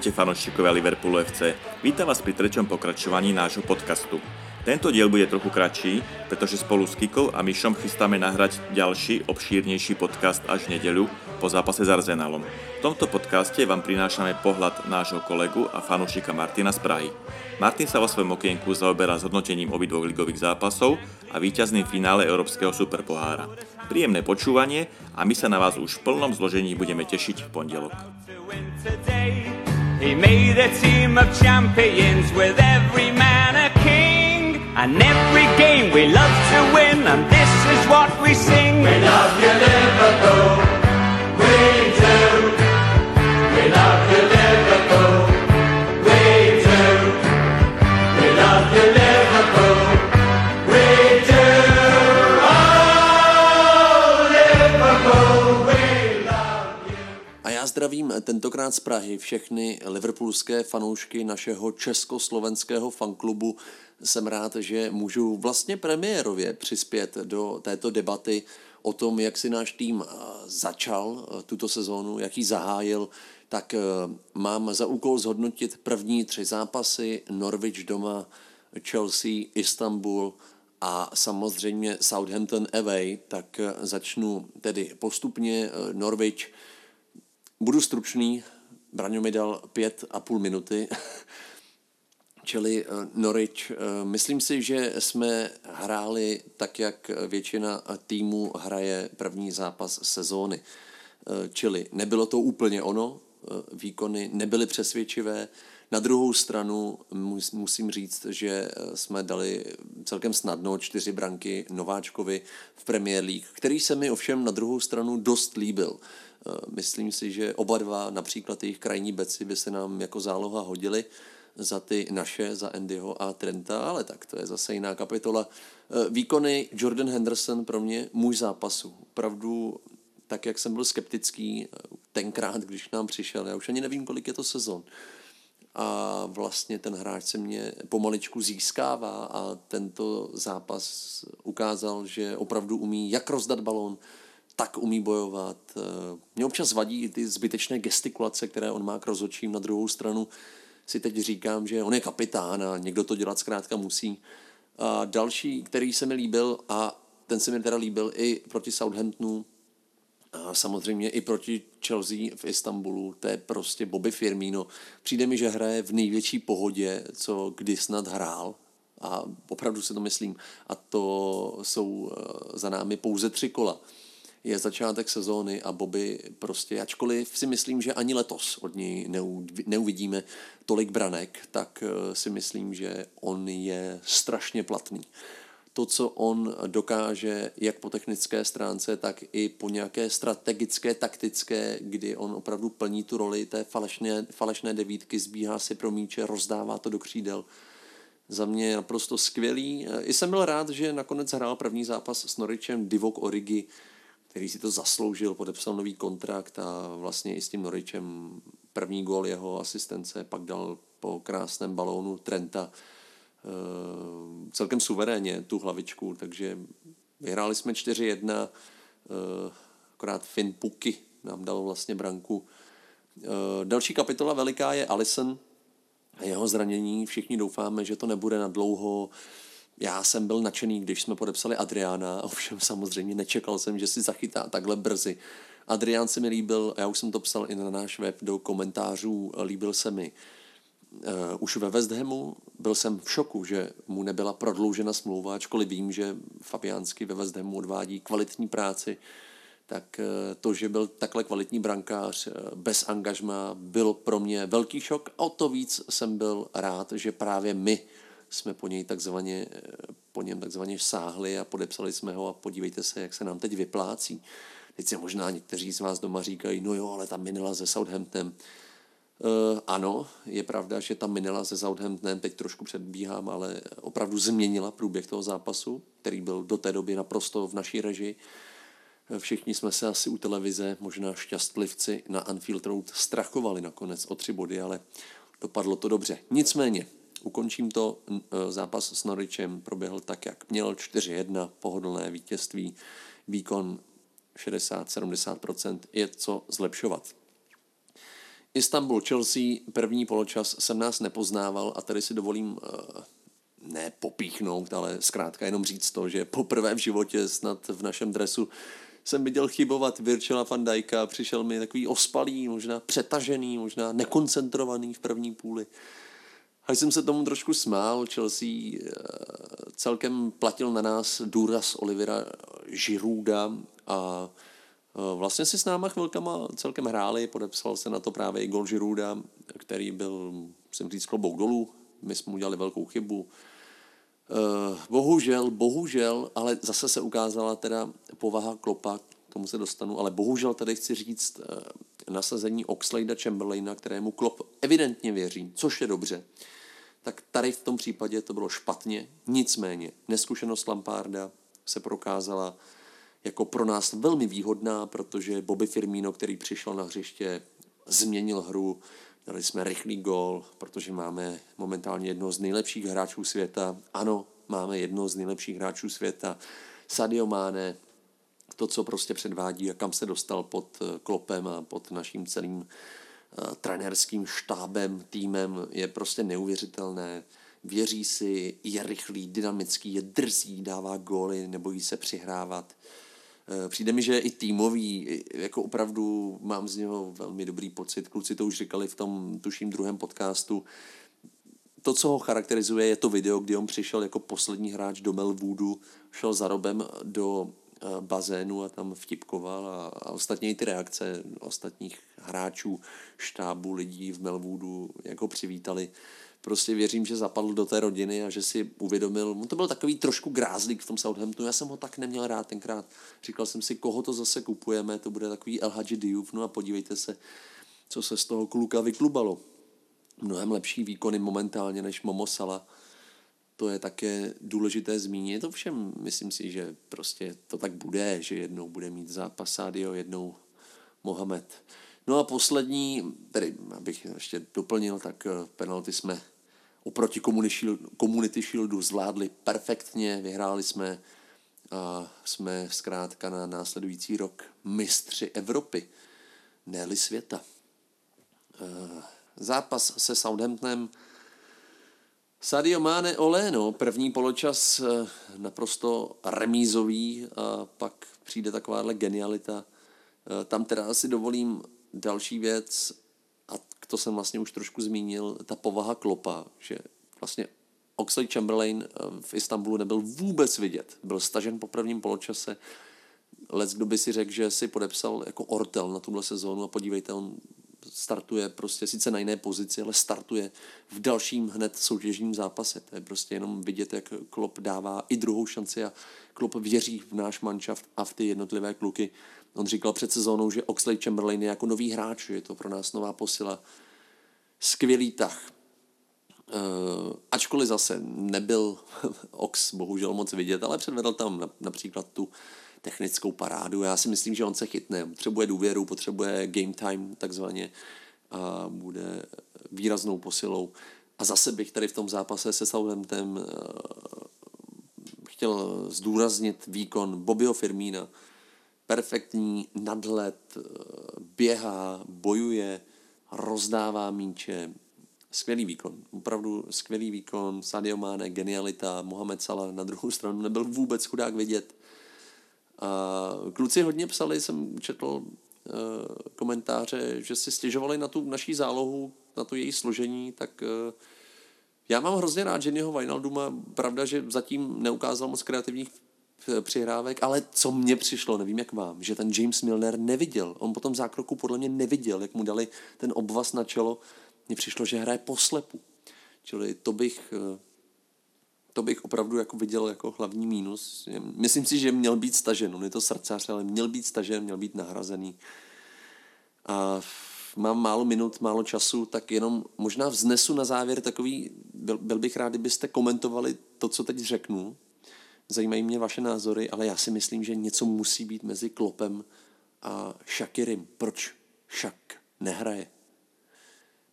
Ahojte fanúšikovia Liverpoolu FC. Vítam vás pri treťom pokračovaní nášho podcastu. Tento diel bude trochu kratší, pretože spolu s Kikou a Myšom chystáme nahrať ďalší, obšírnejší podcast až v nedeľu po zápase s Arsenalom. V tomto podcaste vám prinášame pohľad nášho kolegu a fanúšika Martina z Prahy. Martin sa vo svojom okienku zaoberá zhodnotením obidvoch ligových zápasov a víťazným finále Európskeho superpohára. Príjemné počúvanie a my sa na vás už v plnom zložení budeme tešiť v pondelok. He made a team of champions with every man a king. And every game we love to win, and this is what we sing. We love you, Liverpool. Tentokrát z Prahy všechny liverpoolské fanoušky našeho československého fanklubu. Jsem rád, že můžu vlastně premiérově přispět do této debaty o tom, jak si náš tým eh, začal eh, tuto sezónu, jak ji zahájil, tak eh, mám za úkol zhodnotit první tři zápasy, Norwich doma, Chelsea, Istanbul a samozřejmě Southampton away, tak začnu tedy postupně. Norwich, Budu stručný, Braňo mi dal pět a půl minuty, čili eh, Norwich. Eh, Myslím si, že jsme hráli tak, jak většina týmů hraje první zápas sezóny. Eh, Čili nebylo to úplně ono, výkony nebyly přesvědčivé. Na druhou stranu musím říct, že jsme dali celkem snadno čtyři branky Nováčkovi v Premier League, který se mi ovšem na druhou stranu dost líbil. Myslím si, že oba dva, například jejich krajní beci, by se nám jako záloha hodili za ty naše, za Andyho a Trenta, ale tak to je zase jiná kapitola. Výkony Jordan Henderson pro mě můj zápasu. Opravdu tak, jak jsem byl skeptický tenkrát, když nám přišel, já už ani nevím, kolik je to sezon, a vlastně ten hráč se mě pomaličku získává a tento zápas ukázal, že opravdu umí jak rozdat balón, tak umí bojovat. Mě občas vadí i ty zbytečné gestikulace, které on má k rozhodčím. Na druhou stranu si teď říkám, že on je kapitán a někdo to dělat zkrátka musí. A další, který se mi líbil a ten se mi teda líbil i proti Southamptonu, a samozřejmě i proti Chelsea v Istanbulu, to je prostě Bobby Firmino. Přijde mi, že hraje v největší pohodě, co kdy snad hrál, a opravdu si to myslím. A to jsou za námi pouze tři kola je začátek sezóny a Bobby prostě, ačkoliv si myslím, že ani letos od něj neuvidíme tolik branek, tak eh, si myslím, že on je strašně platný. To, co on dokáže jak po technické stránce, tak i po nějaké strategické, taktické, kdy on opravdu plní tu roli té falešné, falešné devítky, zbíhá si pro míče, rozdává to do křídel. Za mě je naprosto skvělý. I jsem byl rád, že nakonec hrál první zápas s Noricem Divok Origi, který si to zasloužil, podepsal nový kontrakt a vlastně i s tím Noricem první gol jeho asistence pak dal po krásném balónu Trenta e, celkem suverénně tu hlavičku, takže vyhráli jsme 4-1, e, akorát Finn Puky nám dal vlastně branku. E, další kapitola veliká je Alison a jeho zranění. Všichni doufáme, že to nebude na dlouho, já jsem byl nadšený, když jsme podepsali Adriana, ovšem samozřejmě nečekal jsem, že si zachytá takhle brzy. Adrián se mi líbil, já už jsem to psal i na náš web do komentářů, líbil se mi uh, už ve West Hamu, byl jsem v šoku, že mu nebyla prodloužena smlouva, ačkoliv vím, že Fabiánsky ve West Hamu odvádí kvalitní práci, tak uh, to, že byl takhle kvalitní brankář uh, bez angažma, byl pro mě velký šok. O to víc jsem byl rád, že právě my jsme po něj takzvaně, po něm takzvaně sáhli a podepsali jsme ho a podívejte se, jak se nám teď vyplácí. Teď se možná někteří z vás doma říkají, no jo, ale ta minila se Southamptonem. Uh, ano, je pravda, že ta minila se Southamptonem, teď trošku předbíhám, ale opravdu změnila průběh toho zápasu, který byl do té doby naprosto v naší režii. Všichni jsme se asi u televize, možná šťastlivci na Anfield Road, strachovali nakonec o tři body, ale dopadlo to dobře. Nicméně, Ukončím to, e, zápas s Noricem proběhl tak, jak měl 4-1, pohodlné vítězství, výkon 60-70%, je co zlepšovat. Istanbul, Chelsea, první poločas jsem nás nepoznával a tady si dovolím uh, ne popíchnout, ale zkrátka jenom říct to, že poprvé v životě snad v našem dresu jsem viděl chybovat Virčela van Dijka, přišel mi takový ospalý, možná přetažený, možná nekoncentrovaný v první půli. A jsem se tomu trošku smál, Chelsea eh, celkem platil na nás důraz Olivera Žiruda a eh, vlastně si s náma chvilkama celkem hráli, podepsal se na to právě i gol Žiruda, který byl, jsem říct, klobouk dolů, my jsme udělali velkou chybu, Eh, bohužel, bohužel, ale zase se ukázala teda povaha Klopa, k tomu se dostanu, ale bohužel tady chci říct nasazení Oxlade Chamberlaina, kterému Klop evidentně věří, což je dobře. Tak tady v tom případě to bylo špatně, nicméně neskušenost Lamparda se prokázala jako pro nás velmi výhodná, protože Bobby Firmino, který přišel na hřiště, změnil hru, Dali jsme rychlý gol, protože máme momentálně jednoho z nejlepších hráčů světa. Ano, máme jednoho z nejlepších hráčů světa. Sadio Mane, to, co prostě předvádí a kam se dostal pod klopem a pod naším celým trenérským štábem, týmem, je prostě neuvěřitelné. Věří si, je rychlý, dynamický, je drzý, dává góly, nebojí se přihrávat. Eh, přijde mi, že i týmový, jako opravdu mám z něho velmi dobrý pocit. Kluci to už říkali v tom, tuším, druhém podcastu. To, co ho charakterizuje, je to video, kdy on přišel jako poslední hráč do Melwoodu, šel za Robem do eh, bazénu a tam vtipkoval a, a ostatně i ty reakce ostatních hráčů, štábu lidí v Melwoodu, jako přivítali prostě věřím, že zapadl do té rodiny a že si uvědomil, on to byl takový trošku grázlík v tom Southamptonu, já jsem ho tak neměl rád tenkrát. Říkal jsem si, koho to zase kupujeme, to bude takový El Hadji Diouf, no a podívejte se, co se z toho kluka vyklubalo. Mnohem lepší výkony momentálně než Momo Salah. To je také důležité zmínit. To všem myslím si, že prostě to tak bude, že jednou bude mít zápas Sadio, jednou Mohamed. No a poslední, tedy abych ještě doplnil, tak eh, penalty jsme oproti Community Shieldu zvládli perfektně, vyhráli jsme a jsme zkrátka na následující rok mistři Evropy, ne světa. Eh, zápas se Southamptonem Sadio Mane Oleno, první poločas eh, naprosto remízový a pak přijde takováhle genialita. Tam teda si dovolím další věc, a to jsem vlastně už trošku zmínil, ta povaha Klopa, že vlastně Oxley Chamberlain eh, v Istanbulu nebyl vůbec vidět. Byl stažen po prvním poločase. Lec, kdo by si řekl, že si podepsal jako Ortel na tuhle sezónu a podívejte, on startuje prostě sice na jiné pozici, ale startuje v dalším hned soutěžním zápase. To je prostě jenom vidět, jak Klop dává i druhou šanci a Klop věří v náš manšaft a v ty jednotlivé kluky. On říkal před sezónou, že Oxley Chamberlain je jako nový hráč, že je to pro nás nová posila. Skvělý tah. Uh, ačkoliv zase nebyl Ox bohužel moc vidět, ale předvedl tam například tu technickou parádu. Já si myslím, že on se chytne. Potřebuje důvěru, potřebuje game time takzvaně a bude výraznou posilou. A zase bych tady v tom zápase se Southamptonem uh, chtěl zdůraznit výkon Bobbyho Firmína, perfektní nadhled, běhá, bojuje, rozdává míče, skvělý výkon, opravdu skvělý výkon, Sadio Mane, genialita, Mohamed Salah na druhou stranu nebyl vůbec chudák vidět. Kluci hodně psali, jsem četl uh, komentáře, že si stěžovali na tu naší zálohu, na to její složení, tak uh, já mám hrozně rád Jennyho Wijnalduma, pravda, že zatím neukázal moc kreativních přihrávek, ale co mně přišlo, nevím jak vám, že ten James Milner neviděl. On po tom zákroku podle mě neviděl, jak mu dali ten obvaz na čelo. Mně přišlo, že hraje poslepu. Čili to bych, eh, to bych opravdu jako viděl jako hlavní mínus. Myslím si, že měl být stažen. On je to srdcař, ale měl být stažen, měl být nahrazený. A mám málo minut, málo času, tak jenom možná vznesu na závěr takový, byl, byl bych rád, kdybyste komentovali to, co teď řeknu, zajímají mě vaše názory, ale já si myslím, že něco musí být mezi Klopem a Shakirim. Proč Shak nehraje?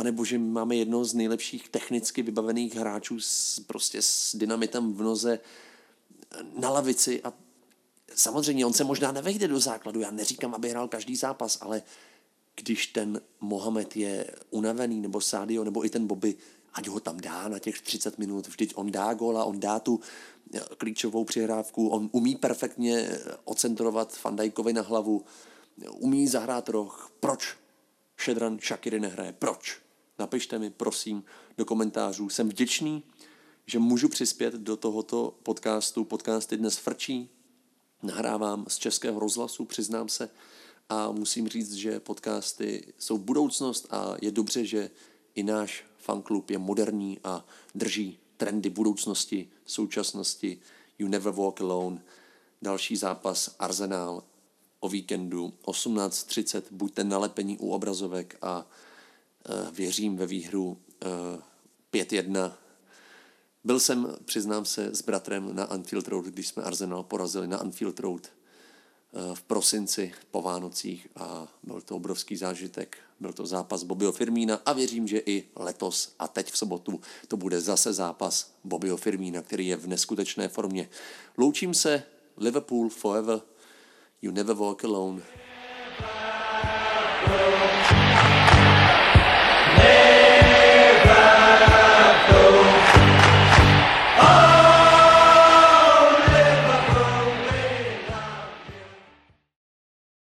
Pane bože, máme jednoho z nejlepších technicky vybavených hráčů s, prostě s dynamitem v noze na lavici a samozřejmě on se možná nevejde do základu, já neříkám, aby hrál každý zápas, ale když ten Mohamed je unavený, nebo Sádio, nebo i ten Bobby, ať ho tam dá na těch 30 minut, vždyť on dá góla, on dá tu eh, klíčovou přihrávku, on umí perfektně eh, ocentrovat Fandajkovi na hlavu, umí zahrát roh. Proč Šedran Shakiry nehraje? Proč? Napište mi, prosím, do komentářů. Jsem vděčný, že můžu přispět do tohoto podcastu. Podcasty dnes frčí, nahrávám z českého rozhlasu, přiznám se, a musím říct, že podcasty jsou budoucnost a je dobře, že i náš fanklub je moderní a drží trendy budoucnosti, současnosti. You never walk alone. Další zápas Arsenal o víkendu 18.30. Buďte nalepení u obrazovek a věřím ve výhru uh, 5-1. Byl jsem, přiznám se, s bratrem na Anfield Road, když jsme Arsenal porazili na Anfield Road Eh, v prosinci po Vánocích a byl to obrovský zážitek. Byl to zápas Bobbyho Firmína a věřím, že i letos a teď v sobotu to bude zase zápas Bobbyho Firmína, který je v neskutečné formě. Loučím se, Liverpool forever, you never walk alone. Oh